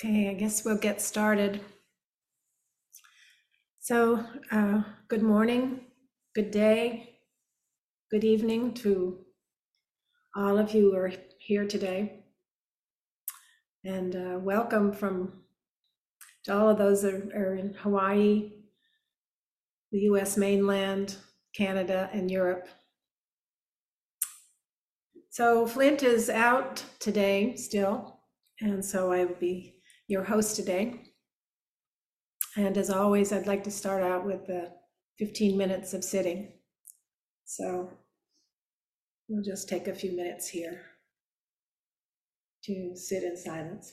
Okay, I guess we'll get started. So, uh, good morning, good day, good evening to all of you who are here today. And uh, welcome from to all of those that are in Hawaii, the US mainland, Canada, and Europe. So, Flint is out today still, and so I will be your host today. And as always, I'd like to start out with the 15 minutes of sitting. So we'll just take a few minutes here to sit in silence.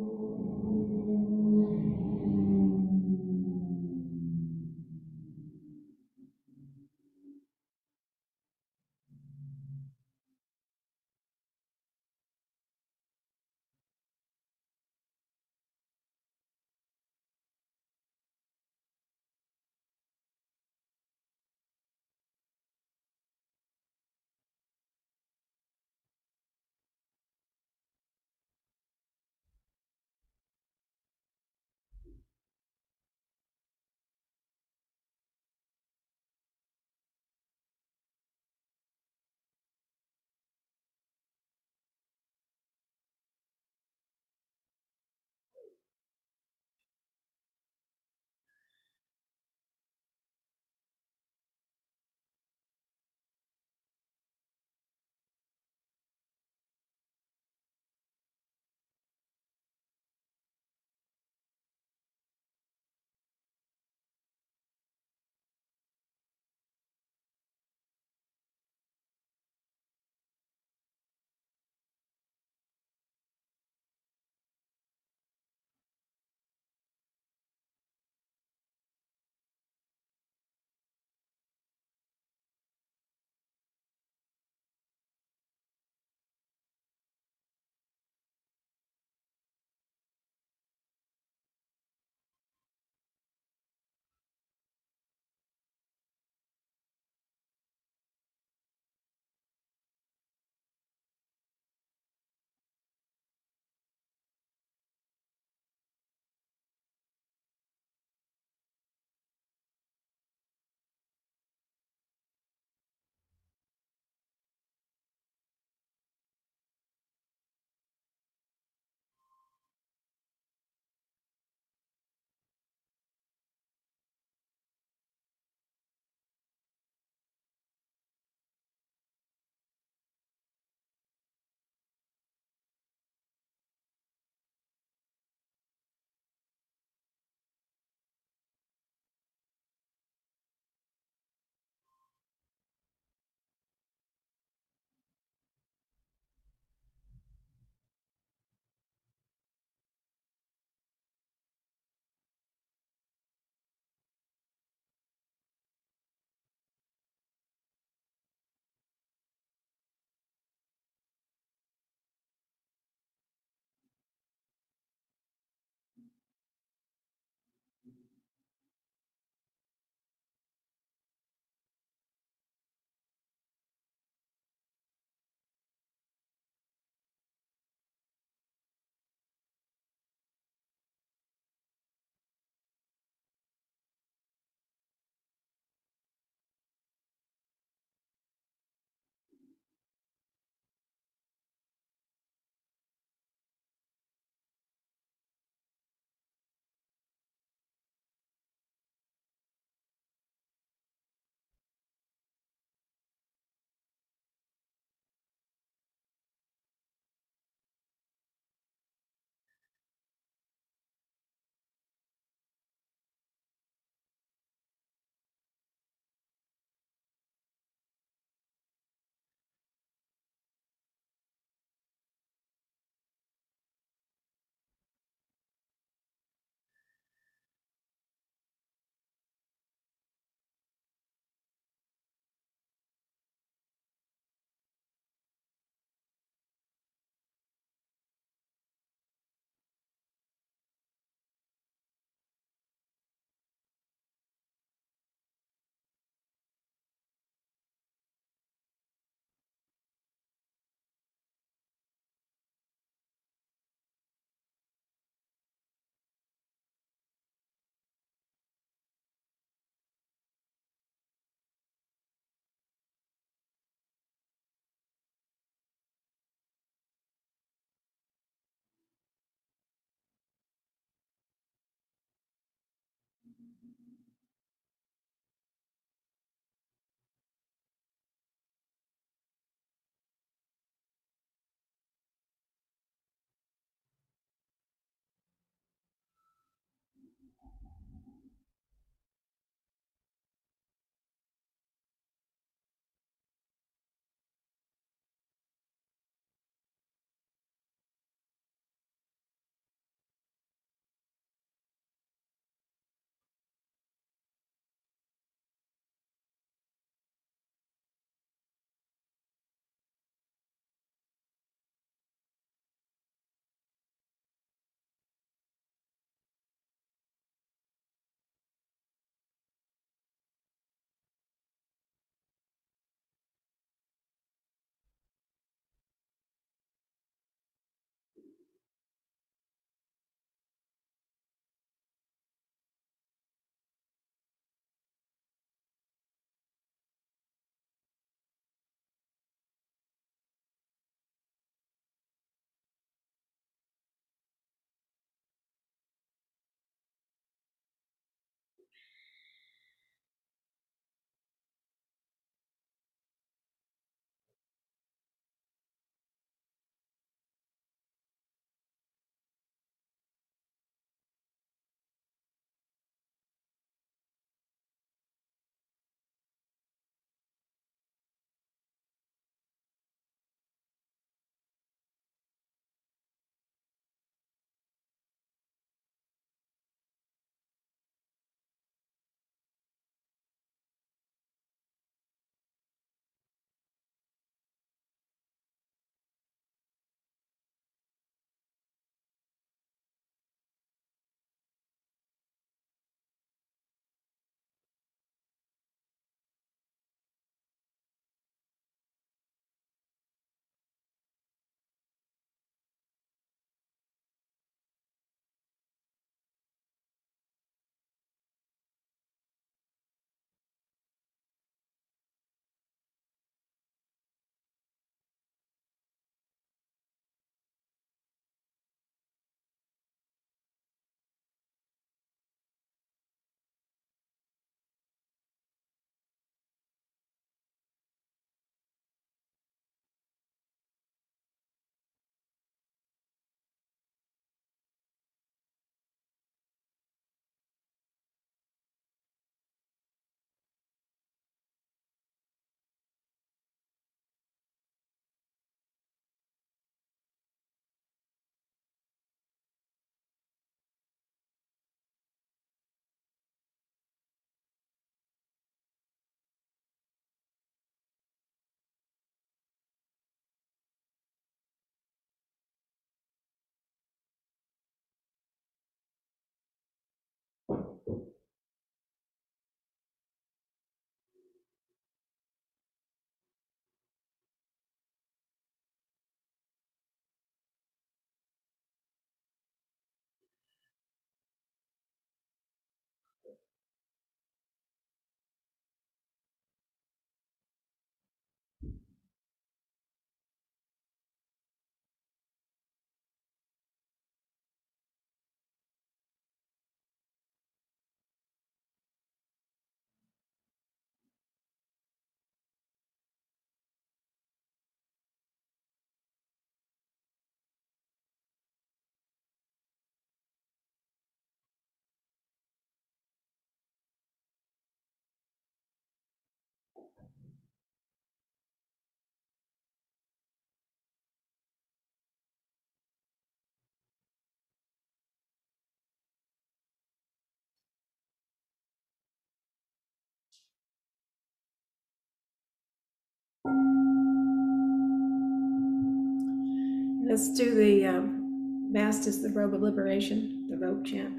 Let's do the um, vast is the robe of liberation, the robe chant.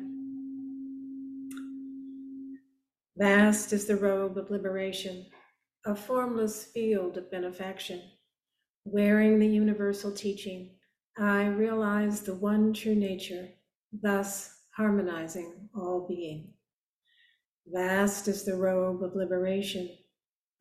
Vast is the robe of liberation, a formless field of benefaction. Wearing the universal teaching, I realize the one true nature, thus harmonizing all being. Vast is the robe of liberation,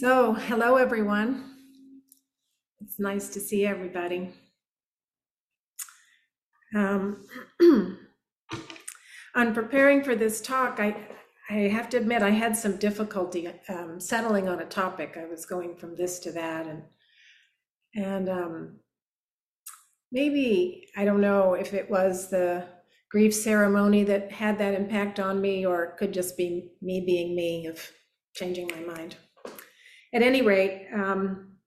So, hello everyone. It's nice to see everybody. Um, on preparing for this talk, I, I have to admit I had some difficulty um, settling on a topic. I was going from this to that, and and um, maybe I don't know if it was the grief ceremony that had that impact on me, or it could just be me being me of changing my mind. At any rate, um,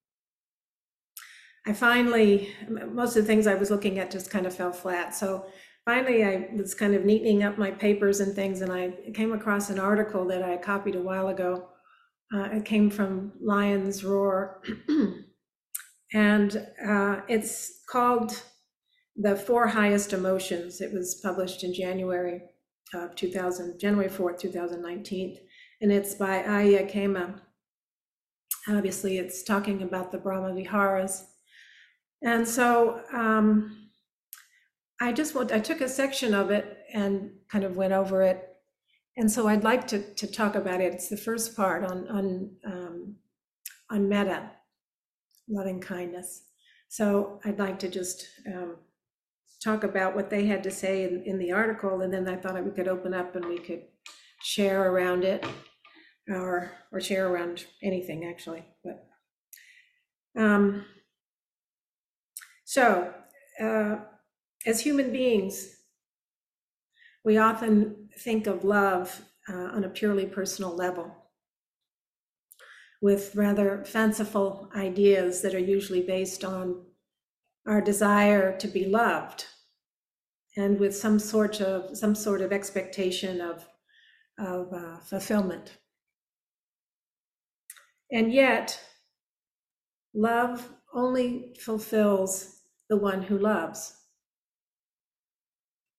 I finally, most of the things I was looking at just kind of fell flat. So finally, I was kind of neatening up my papers and things, and I came across an article that I copied a while ago. Uh, it came from Lion's Roar, and uh, it's called The Four Highest Emotions. It was published in January of 2000, January 4th, 2019, and it's by Aya Khema. Obviously, it's talking about the Brahma Viharas. And so um, I just want, I took a section of it and kind of went over it. And so I'd like to, to talk about it. It's the first part on, on, um, on metta, loving kindness. So I'd like to just um, talk about what they had to say in, in the article, and then I thought we could open up and we could share around it, or or share around anything actually. But um, so, uh, as human beings, we often think of love uh, on a purely personal level with rather fanciful ideas that are usually based on our desire to be loved and with some sort of some sort of expectation of of uh, fulfillment and yet love only fulfills the one who loves.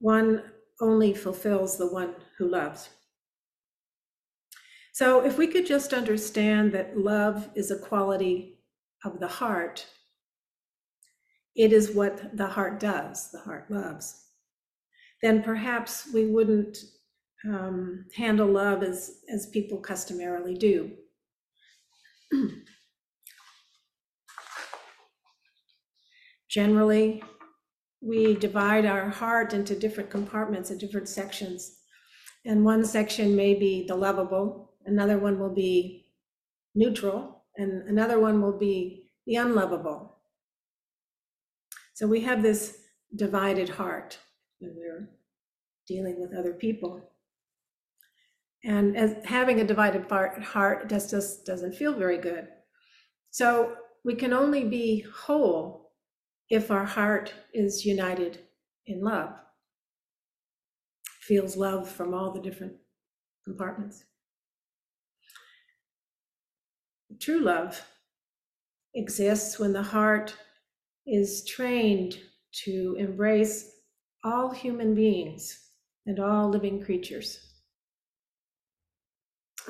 One only fulfills the one who loves. So, if we could just understand that love is a quality of the heart, it is what the heart does, the heart loves, then perhaps we wouldn't um, handle love as, as people customarily do. Generally, we divide our heart into different compartments and different sections. And one section may be the lovable, another one will be neutral, and another one will be the unlovable. So we have this divided heart when we're dealing with other people. And as having a divided heart just, just doesn't feel very good. So we can only be whole if our heart is united in love, feels love from all the different compartments. True love exists when the heart is trained to embrace all human beings and all living creatures.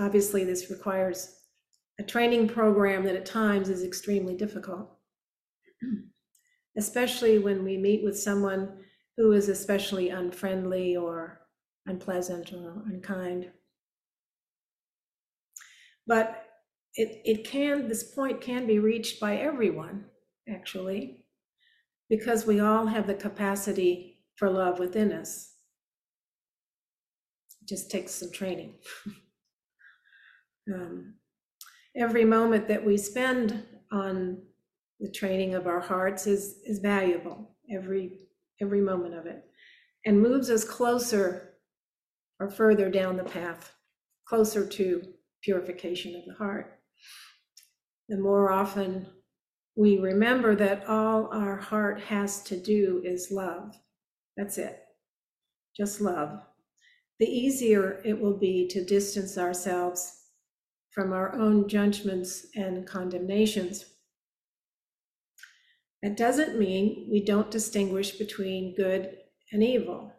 Obviously, this requires a training program that at times is extremely difficult. especially when we meet with someone who is especially unfriendly or unpleasant or unkind. But it, it can, this point can be reached by everyone, actually, because we all have the capacity for love within us. It just takes some training. Um, every moment that we spend on the training of our hearts is, is valuable, every, every moment of it, and moves us closer or further down the path, closer to purification of the heart. The more often we remember that all our heart has to do is love. That's it. Just love. The easier it will be to distance ourselves from our own judgments and condemnations. That doesn't mean we don't distinguish between good and evil,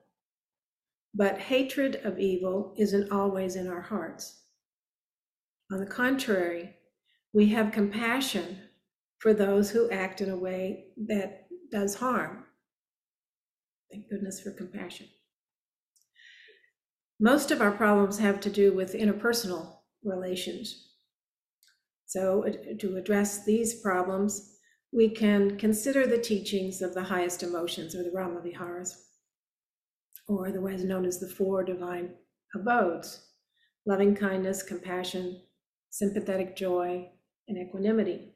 but hatred of evil isn't always in our hearts. On the contrary, we have compassion for those who act in a way that does harm. Thank goodness for compassion. Most of our problems have to do with interpersonal relations. So, to address these problems, we can consider the teachings of the highest emotions, or the Brahma Viharas, or otherwise known as the four divine abodes loving kindness, compassion, sympathetic joy, and equanimity.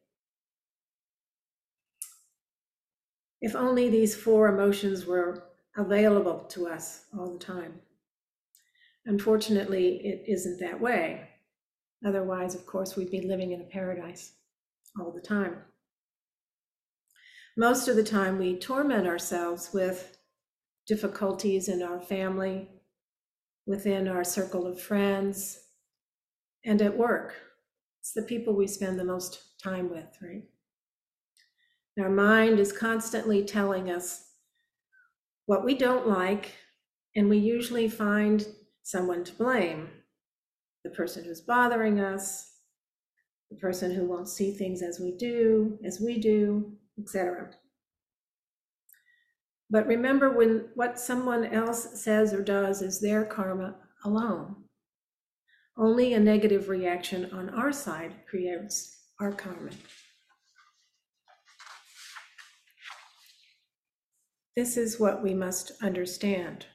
If only these four emotions were available to us all the time. Unfortunately, it isn't that way. Otherwise, of course, we'd be living in a paradise all the time. Most of the time, we torment ourselves with difficulties in our family, within our circle of friends, and at work. It's the people we spend the most time with, right? Our mind is constantly telling us what we don't like, and we usually find someone to blame the person who's bothering us, the person who won't see things as we do, as we do, etc. But remember when what someone else says or does is their karma alone. Only a negative reaction on our side creates our karma. This is what we must understand.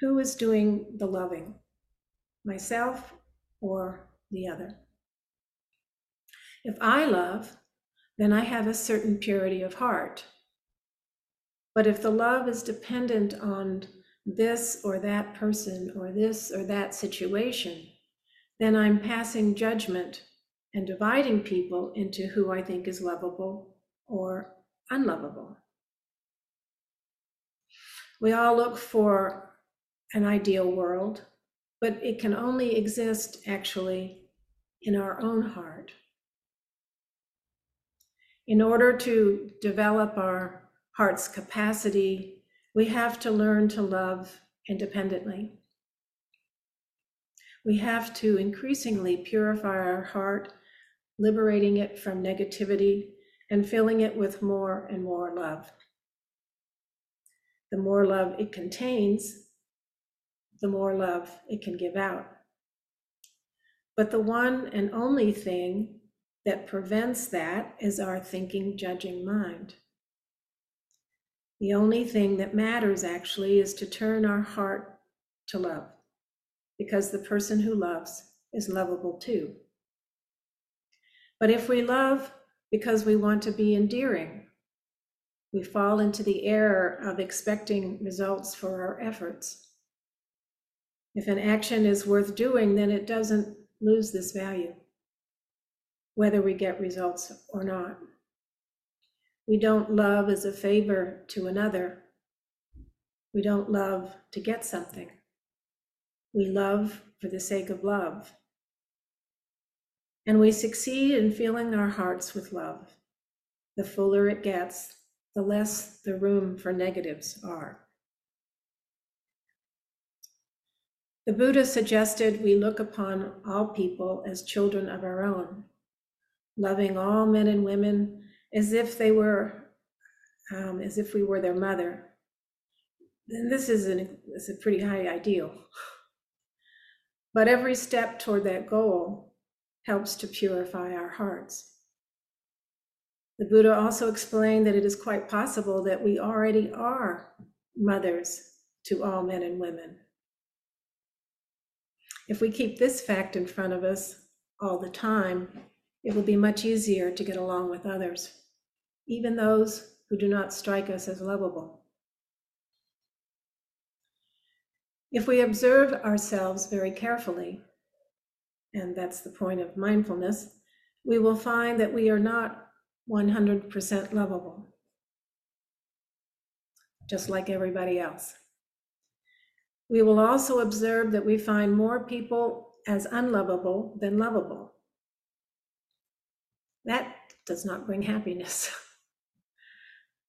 Who is doing the loving? Myself or the other? If I love, then I have a certain purity of heart. But if the love is dependent on this or that person or this or that situation, then I'm passing judgment and dividing people into who I think is lovable or unlovable. We all look for an ideal world, but it can only exist actually in our own heart. In order to develop our heart's capacity, we have to learn to love independently. We have to increasingly purify our heart, liberating it from negativity and filling it with more and more love. The more love it contains, the more love it can give out. But the one and only thing that prevents that is our thinking, judging mind. The only thing that matters actually is to turn our heart to love, because the person who loves is lovable too. But if we love because we want to be endearing, we fall into the error of expecting results for our efforts. If an action is worth doing, then it doesn't lose this value, whether we get results or not. We don't love as a favor to another. We don't love to get something. We love for the sake of love. And we succeed in filling our hearts with love. The fuller it gets, the less the room for negatives are. The Buddha suggested we look upon all people as children of our own, loving all men and women as if they were, um, as if we were their mother. And this is, an, is a pretty high ideal. But every step toward that goal helps to purify our hearts. The Buddha also explained that it is quite possible that we already are mothers to all men and women. If we keep this fact in front of us, all the time, it will be much easier to get along with others, even those who do not strike us as lovable. If we observe ourselves very carefully, and that's the point of mindfulness, we will find that we are not 100% lovable, just like everybody else. We will also observe that we find more people as unlovable than lovable. That does not bring happiness.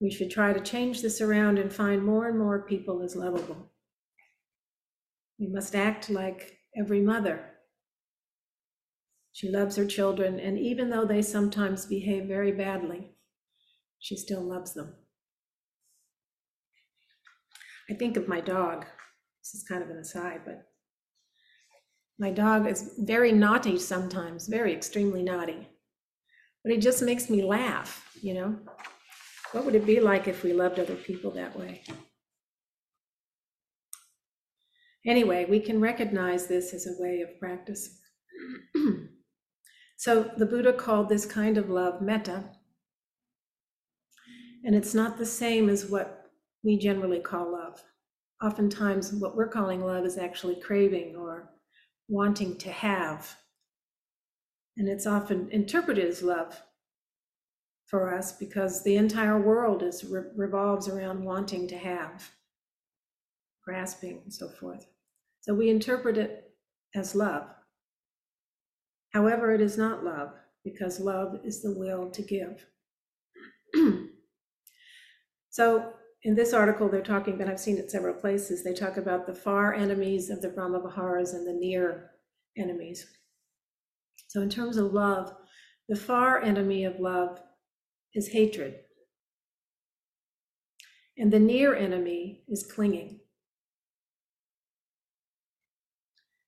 We should try to change this around and find more and more people as lovable. We must act like every mother. She loves her children, and even though they sometimes behave very badly, she still loves them. I think of my dog. This is kind of an aside, but my dog is very naughty sometimes, very extremely naughty. But he just makes me laugh, you know? What would it be like if we loved other people that way? Anyway, we can recognize this as a way of practice. so the Buddha called this kind of love metta. And it's not the same as what we generally call love. Oftentimes, what we're calling love is actually craving or wanting to have. And it's often interpreted as love for us because the entire world is re- revolves around wanting to have, grasping, and so forth. So we interpret it as love. However, it is not love because love is the will to give. so in this article, they're talking, but I've seen it several places, they talk about the far enemies of the Brahma Viharas and the near enemies. So, in terms of love, the far enemy of love is hatred, and the near enemy is clinging.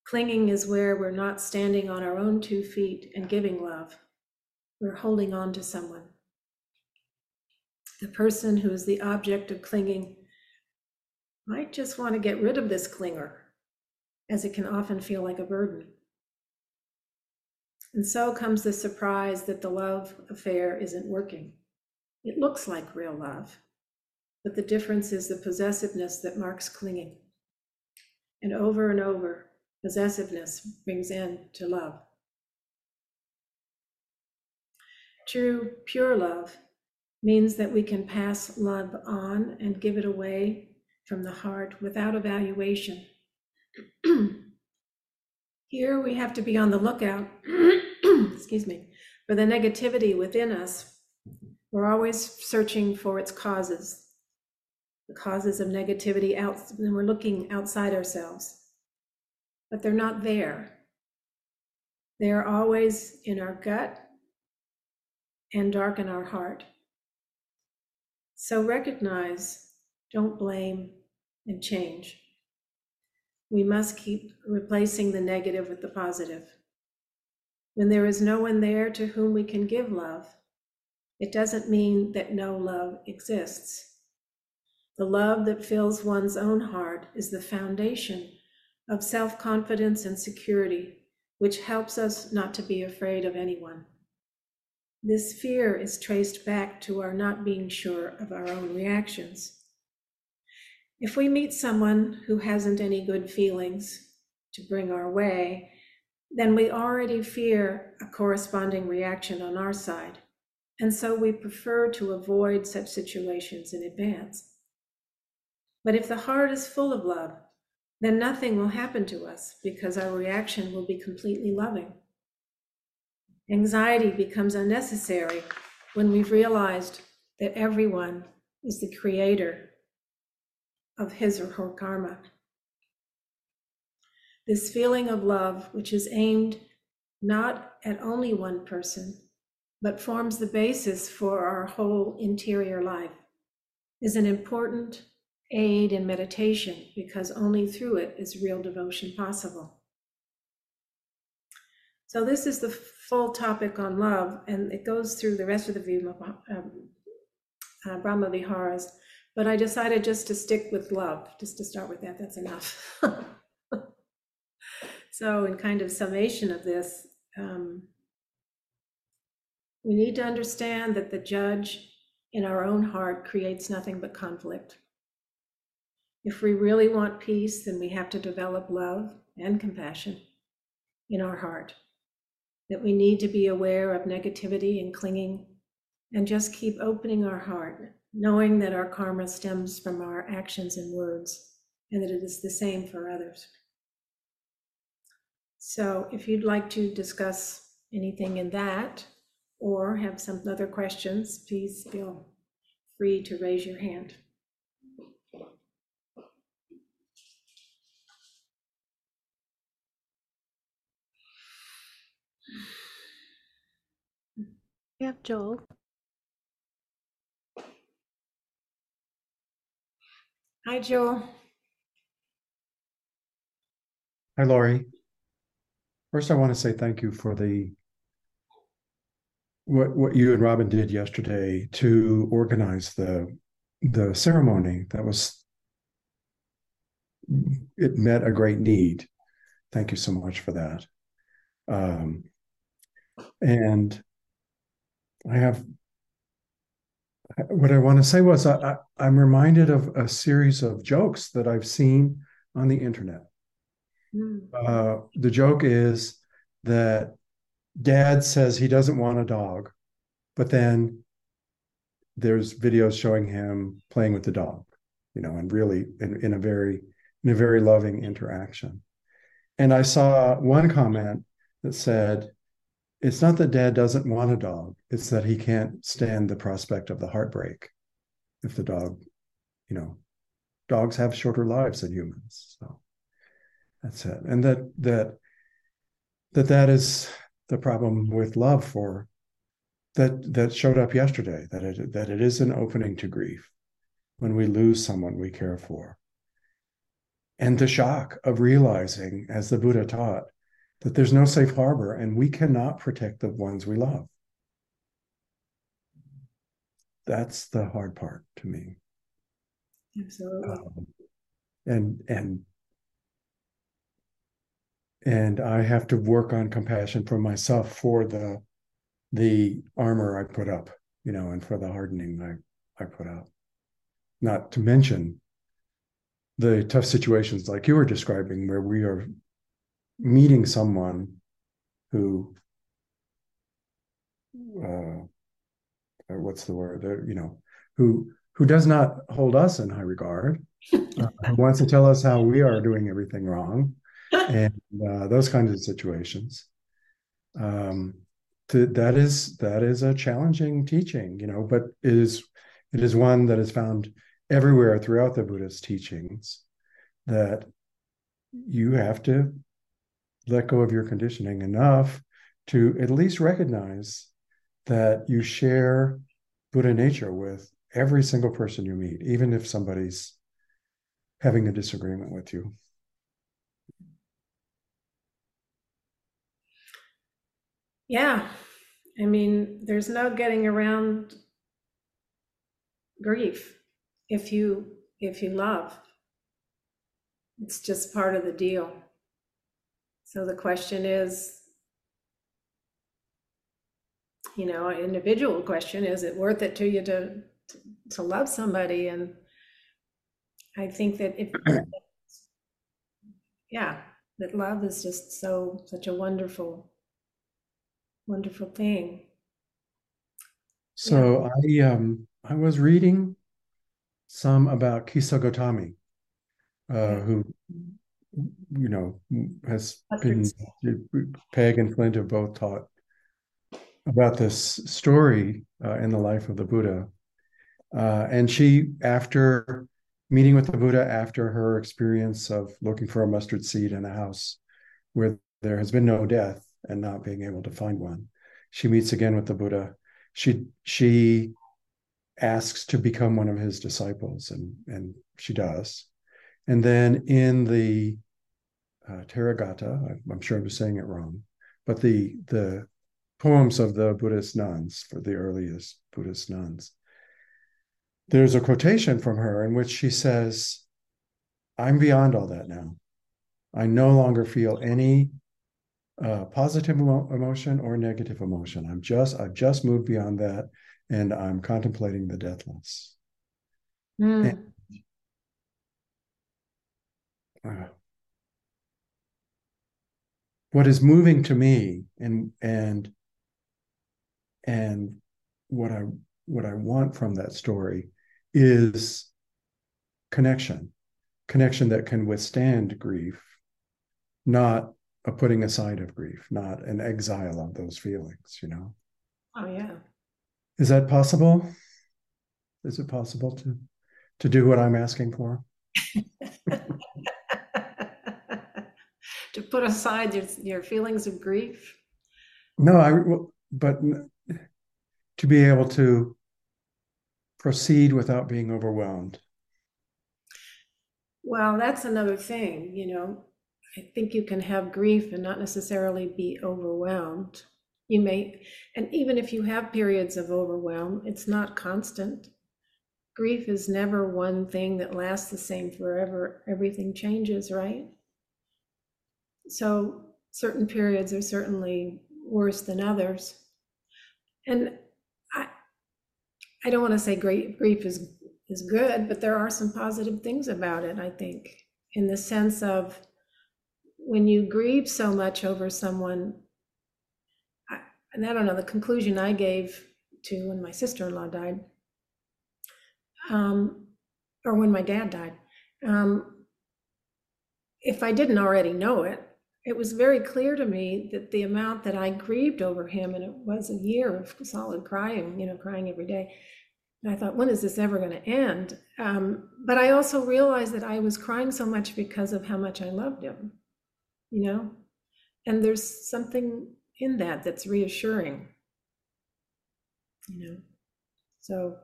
Clinging is where we're not standing on our own two feet and giving love. We're holding on to someone. The person who is the object of clinging might just want to get rid of this clinger, as it can often feel like a burden. And so comes the surprise that the love affair isn't working. It looks like real love, but the difference is the possessiveness that marks clinging. And over and over, possessiveness brings end to love. True, pure love means that we can pass love on and give it away from the heart without evaluation. Here we have to be on the lookout, excuse me, for the negativity within us. We're always searching for its causes, the causes of negativity out, and we're looking outside ourselves. But they're not there. They are always in our gut and dark in our heart. So recognize, don't blame, and change. We must keep replacing the negative with the positive. When there is no one there to whom we can give love, it doesn't mean that no love exists. The love that fills one's own heart is the foundation of self confidence and security, which helps us not to be afraid of anyone. This fear is traced back to our not being sure of our own reactions. If we meet someone who hasn't any good feelings to bring our way, then we already fear a corresponding reaction on our side. And so we prefer to avoid such situations in advance. But if the heart is full of love, then nothing will happen to us because our reaction will be completely loving. Anxiety becomes unnecessary when we've realized that everyone is the creator of his or her karma. This feeling of love, which is aimed not at only one person, but forms the basis for our whole interior life, is an important aid in meditation because only through it is real devotion possible. So this is the full topic on love, and it goes through the rest of the Vima, um, uh, Brahma Viharas. But I decided just to stick with love, just to start with that. That's enough. so, in kind of summation of this, um, we need to understand that the judge in our own heart creates nothing but conflict. If we really want peace, then we have to develop love and compassion in our heart. That we need to be aware of negativity and clinging and just keep opening our heart, knowing that our karma stems from our actions and words and that it is the same for others. So if you'd like to discuss anything in that or have some other questions, please feel free to raise your hand. Yeah, Joel. Hi, Joel. Hi, Laurie. First, I want to say thank you for the what what you and Robin did yesterday to organize the the ceremony. That was it met a great need. Thank you so much for that. Um, and I have what I want to say was I, I, I'm reminded of a series of jokes that I've seen on the internet. Hmm. Uh, the joke is that dad says he doesn't want a dog, but then there's videos showing him playing with the dog, you know, and really in, in a very in a very loving interaction. And I saw one comment that said, it's not that dad doesn't want a dog, it's that he can't stand the prospect of the heartbreak if the dog, you know, dogs have shorter lives than humans. So that's it. And that that that that is the problem with love for that that showed up yesterday that it that it is an opening to grief when we lose someone we care for and the shock of realizing as the buddha taught that there's no safe harbor and we cannot protect the ones we love. That's the hard part to me. Absolutely. um, and and and i have to work on compassion for myself for the the armor i put up you know and for the hardening i i put up. Not to mention the tough situations like you were describing where we are meeting someone who uh, uh what's the word? Uh, you know who who does not hold us in high regard uh, who wants to tell us how we are doing everything wrong and uh, those kinds of situations. Um to, that is that is a challenging teaching you know but it is it is one that is found everywhere throughout the buddhist teachings that you have to let go of your conditioning enough to at least recognize that you share buddha nature with every single person you meet even if somebody's having a disagreement with you Yeah, I mean, there's no getting around grief if you if you love. It's just part of the deal. So the question is, you know, an individual question, is it worth it to you to to love somebody? And I think that if yeah, that love is just so such a wonderful wonderful thing. so i um i was reading some about kisa gotami uh Yeah. who you know has been peg and flint have both taught about this story uh, in the life of the buddha. Uh, and she after meeting with the buddha after her experience of looking for a mustard seed in a house where there has been no death and not being able to find one she meets again with the buddha. She she asks to become one of his disciples and and she does and then in the uh, Therigatha, I'm sure I'm saying it wrong, but the the poems of the Buddhist nuns for the earliest Buddhist nuns, there's a quotation from her in which she says, "I'm beyond all that now. I no longer feel any uh, positive emo- emotion or negative emotion. I'm just, I've just moved beyond that and I'm contemplating the deathless. Hmm. Uh, what is moving to me and and and what I what I want from that story is connection, connection that can withstand grief, not a putting aside of grief, not an exile of those feelings, you know. Oh, yeah. Is that possible? Is it possible to to do what I'm asking for? put aside your, your feelings of grief. No, I but to be able to proceed without being overwhelmed. Well, that's another thing, you know. I think you can have grief and not necessarily be overwhelmed. You may, and even if you have periods of overwhelm, it's not constant. Grief is never one thing that lasts the same forever. Everything changes, right? So certain periods are certainly worse than others. And I I don't want to say great grief is is good, but there are some positive things about it, I think, in the sense of when you grieve so much over someone, I, and I don't know, the conclusion I gave to when my sister in law died, um, or when my dad died, um, if I didn't already know it, it was very clear to me that the amount that I grieved over him, and it was a year of solid crying, you know, crying every day. And I thought, when is this ever going to end? Um, but I also realized that I was crying so much because of how much I loved him, you know? And there's something in that that's reassuring, you know? So,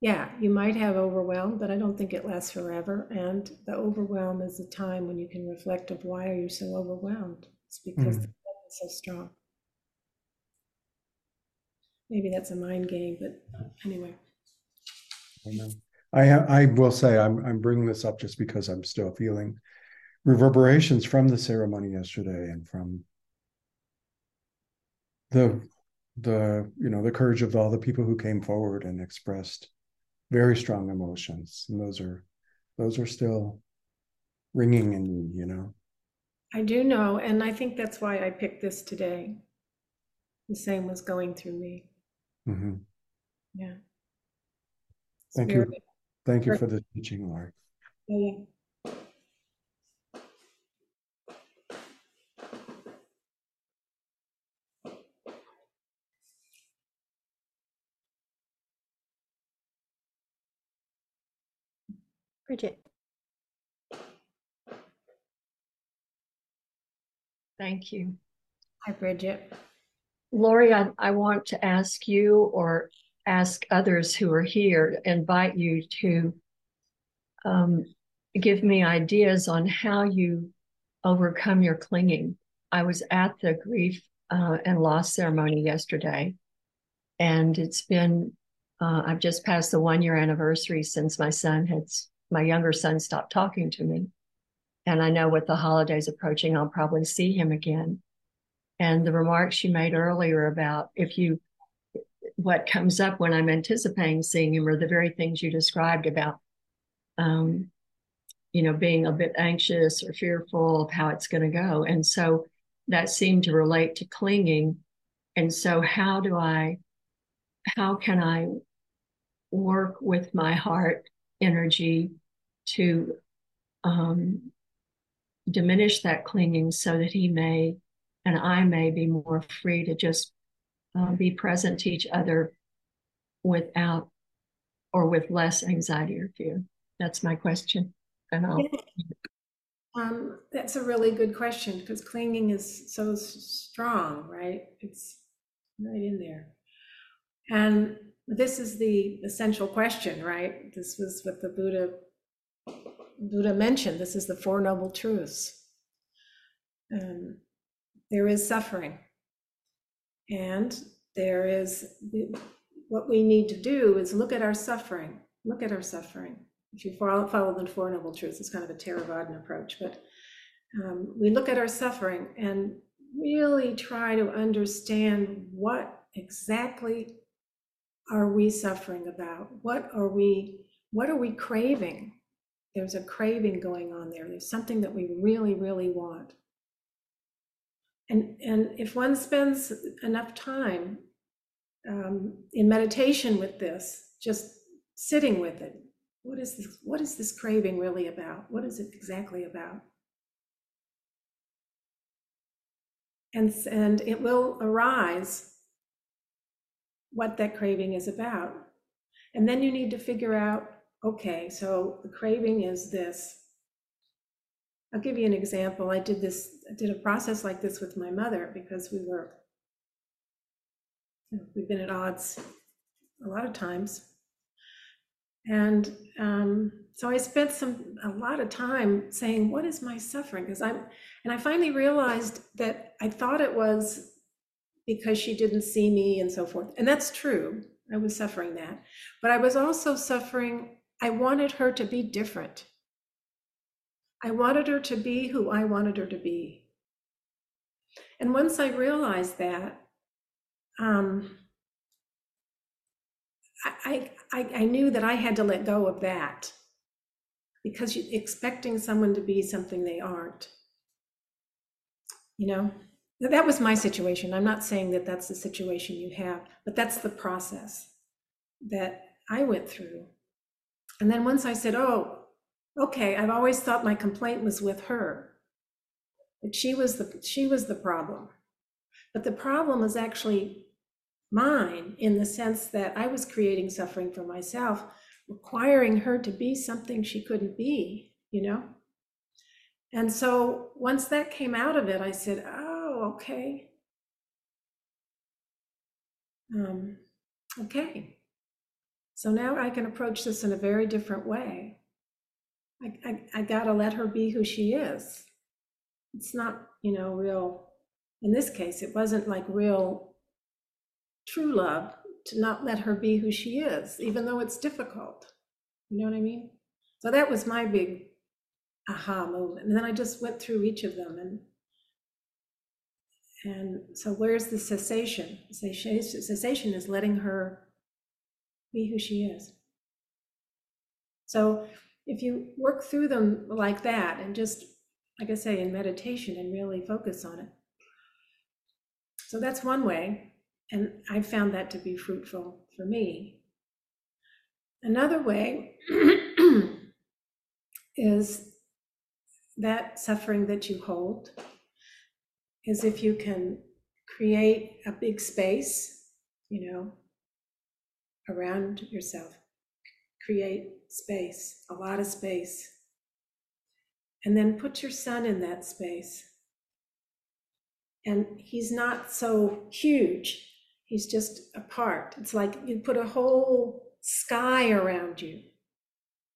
yeah, you might have overwhelm, but I don't think it lasts forever. And the overwhelm is the time when you can reflect of why are you so overwhelmed? It's because Mm. the love is so strong. Maybe that's a mind game, but anyway. I know. I I will say I'm I'm bringing this up just because I'm still feeling reverberations from the ceremony yesterday and from the the you know the courage of all the people who came forward and expressed very strong emotions and those are those are still ringing in me you know I do know, and I think that's why I picked this today. The same was going through me. mm-hmm. Yeah. Thank you. thank you for the teaching Laurie yeah, Bridget. Thank you. Hi, Bridget. Laurie, I, I want to ask you or ask others who are here, invite you to um, give me ideas on how you overcome your clinging. I was at the grief uh, and loss ceremony yesterday, and it's been, uh, I've just passed the one year anniversary since my son had, my younger son stopped talking to me. And I know with the holidays approaching, I'll probably see him again. And the remarks you made earlier about if you, what comes up when I'm anticipating seeing him are the very things you described about, um, you know, being a bit anxious or fearful of how it's going to go. And so that seemed to relate to clinging. And so, how do I, how can I work with my heart energy to um, diminish that clinging so that he may and I may be more free to just uh, be present to each other without or with less anxiety or fear? That's my question. And I'll, Um, that's a really good question because clinging is so strong, right? It's right in there. And this is the essential question, right? This was what the Buddha Buddha mentioned. This is the Four Noble Truths. Um, there is suffering, and there is what we need to do is look at our suffering. Look at our suffering. If you follow, follow the Four Noble Truths, it's kind of a Theravada approach, but um, we look at our suffering and really try to understand what exactly are we suffering about? What are we what are we craving? There's a craving going on there. There's something that we really, really want. And, and if one spends enough time um, in meditation with this, just sitting with it, what is this, what is this craving really about? What is it exactly about? And, and it will arise what that craving is about. And then you need to figure out okay, so the craving is this. I'll give you an example. I did this, I did a process like this with my mother because we were, we've been at odds a lot of times. And um, so I spent some a lot of time saying, "What is my suffering?" Because I'm, and I finally realized that I thought it was because she didn't see me and so forth, and that's true. I was suffering that, but I was also suffering. I wanted her to be different. I wanted her to be who I wanted her to be. And once I realized that, um, I, I, I knew that I had to let go of that because expecting someone to be something they aren't. You know, that was my situation. I'm not saying that that's the situation you have, but that's the process that I went through. And then once I said, oh, okay, I've always thought my complaint was with her. That she was the she was the problem. But the problem is actually mine in the sense that I was creating suffering for myself, requiring her to be something she couldn't be, you know? And so once that came out of it, I said, oh, okay. Um, okay. So now I can approach this in a very different way. I, I, I got to let her be who she is. It's not, you know, real, in this case, it wasn't like real true love to not let her be who she is, even though it's difficult. You know what I mean? So that was my big aha moment. And then I just went through each of them and and so where's the cessation? Cessation is letting her be who she is. So if you work through them like that and just, like I say, in meditation and really focus on it. So that's one way. And I found that to be fruitful for me. Another way is that suffering that you hold is if you can create a big space, you know, around yourself, create space, a lot of space, and then put your son in that space. And he's not so huge, He's just a part. It's like you put a whole sky around you.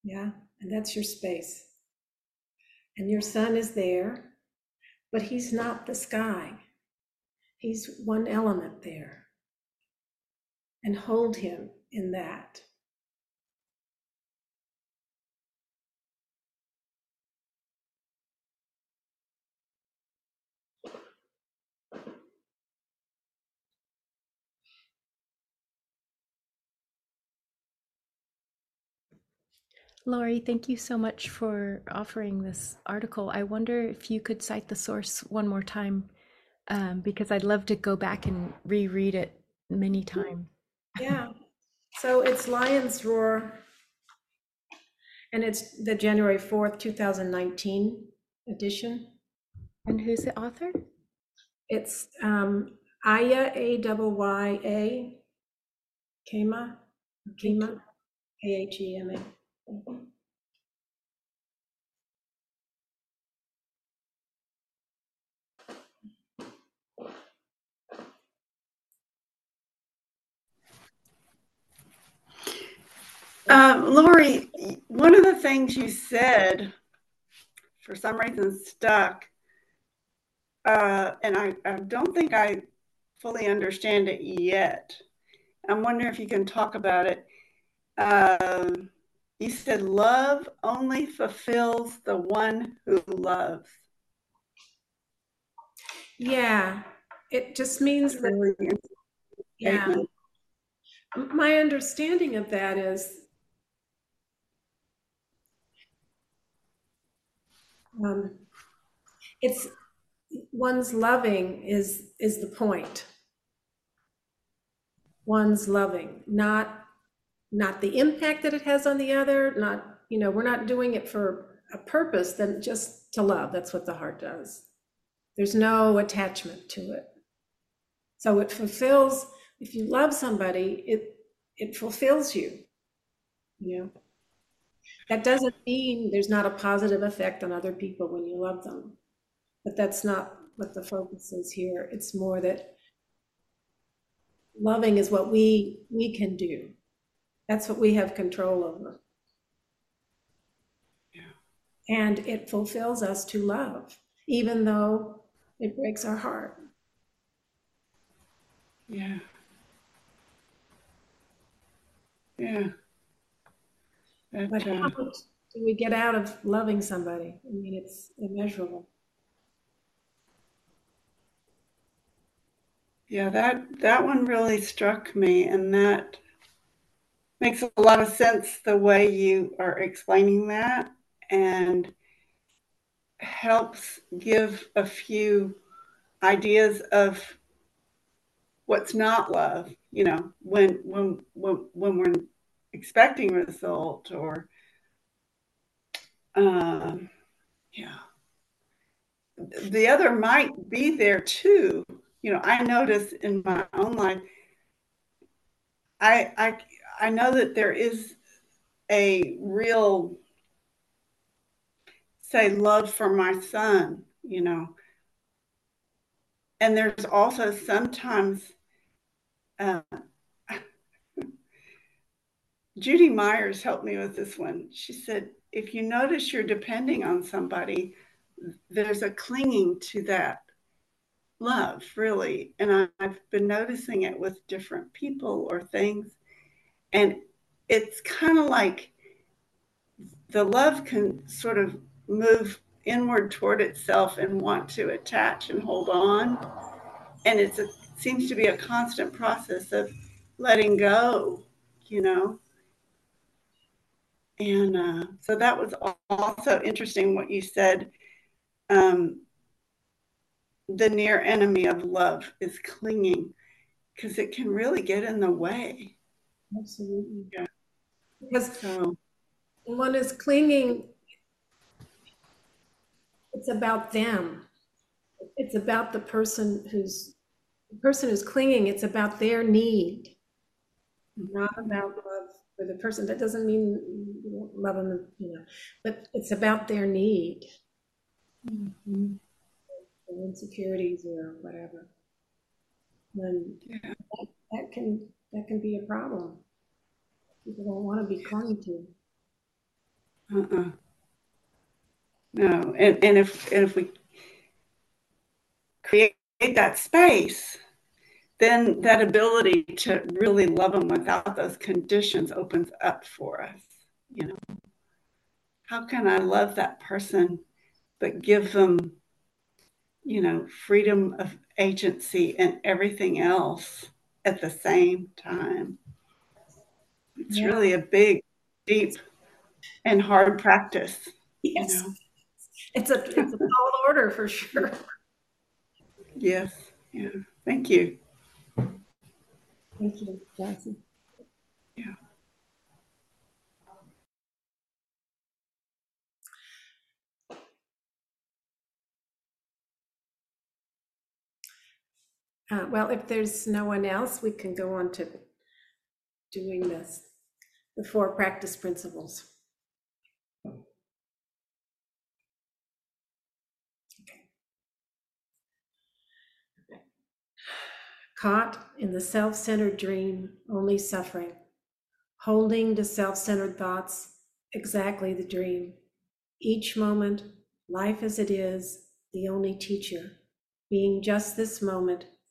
Yeah. And that's your space. And your son is there, but he's not the sky. He's one element there. And hold him in that. Laurie, thank you so much for offering this article. I wonder if you could cite the source one more time, um, because I'd love to go back and reread it many times. Yeah. So it's Lion's Roar, and it's the January 4th, 2019 edition. And who's the author? It's um, Ayya, A double Y A, Khema, Khema, A H E M A. Uh, Laurie, one of the things you said, for some reason, stuck, uh, and I, I don't think I fully understand it yet. I'm wondering if you can talk about it. Um, he said, Love only fulfills the one who loves. Yeah, it just means that, Really yeah. My understanding of that is um, it's one's loving is is the point. One's loving, not not the impact that it has on the other, not, you know, we're not doing it for a purpose than just to love. That's what the heart does. There's no attachment to it. So it fulfills, if you love somebody, it it fulfills you. You know. That doesn't mean there's not a positive effect on other people when you love them. But that's not what the focus is here. It's more that loving is what we we can do. That's what we have control over. Yeah. And it fulfills us to love, even though it breaks our heart. Yeah. Yeah. That, But uh, how much do we get out of loving somebody? I mean, it's immeasurable. yeah, that that one really struck me, and that makes a lot of sense the way you are explaining that, and helps give a few ideas of what's not love. You know, when when when when we're expecting result or um, yeah. The other might be there too. You know, I notice in my own life, I I I know that there is a real say love for my son, you know. And there's also sometimes uh, Judy Myers helped me with this one. She said, if you notice you're depending on somebody, there's a clinging to that love, really. And I've been noticing it with different people or things. And it's kind of like the love can sort of move inward toward itself and want to attach and hold on. And it seems to be a constant process of letting go, you know. And uh, so that was also interesting what you said. Um, the near enemy of love is clinging because it can really get in the way. Absolutely. Yeah. Because So, when one is clinging, it's about them. It's about the person who's the person who's clinging. It's about their need, not about love for the person. That doesn't mean you don't love them, you know, but it's about their need, mhm. their insecurities or whatever. And Yeah. that, that can that can be a problem. People don't want to be clung to. uh-uh. no, and, and if and if we create that space, then that ability to really love them without those conditions opens up for us. You know, how can I love that person but give them, you know, freedom of agency and everything else at the same time? It's Yeah. really a big, deep, and hard practice. You Yes, know? it's a it's a tall order for sure. Yes. Yeah. Thank you. Thank you, Johnson. Yeah. Uh, well, if there's no one else, we can go on to doing this, the four practice principles. Caught in the self-centered dream, only suffering, holding to self-centered thoughts, exactly the dream. Each moment, life as it is, the only teacher, being just this moment,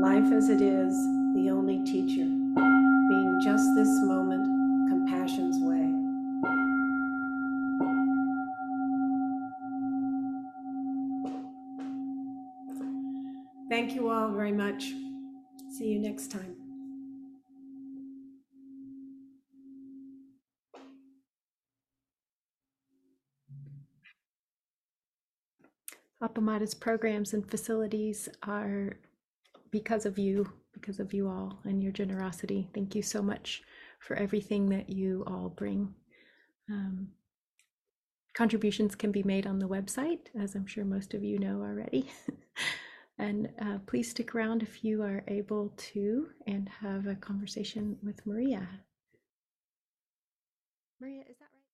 life as it is, the only teacher, being just this moment, compassion's way. Thank you all very much. See you next time. Appamada's programs and facilities are because of you, because of you all and your generosity. Thank you so much for everything that you all bring. Um, contributions can be made on the website, as I'm sure most of you know already. and uh, please stick around if you are able to and have a conversation with Maria. Maria, is that?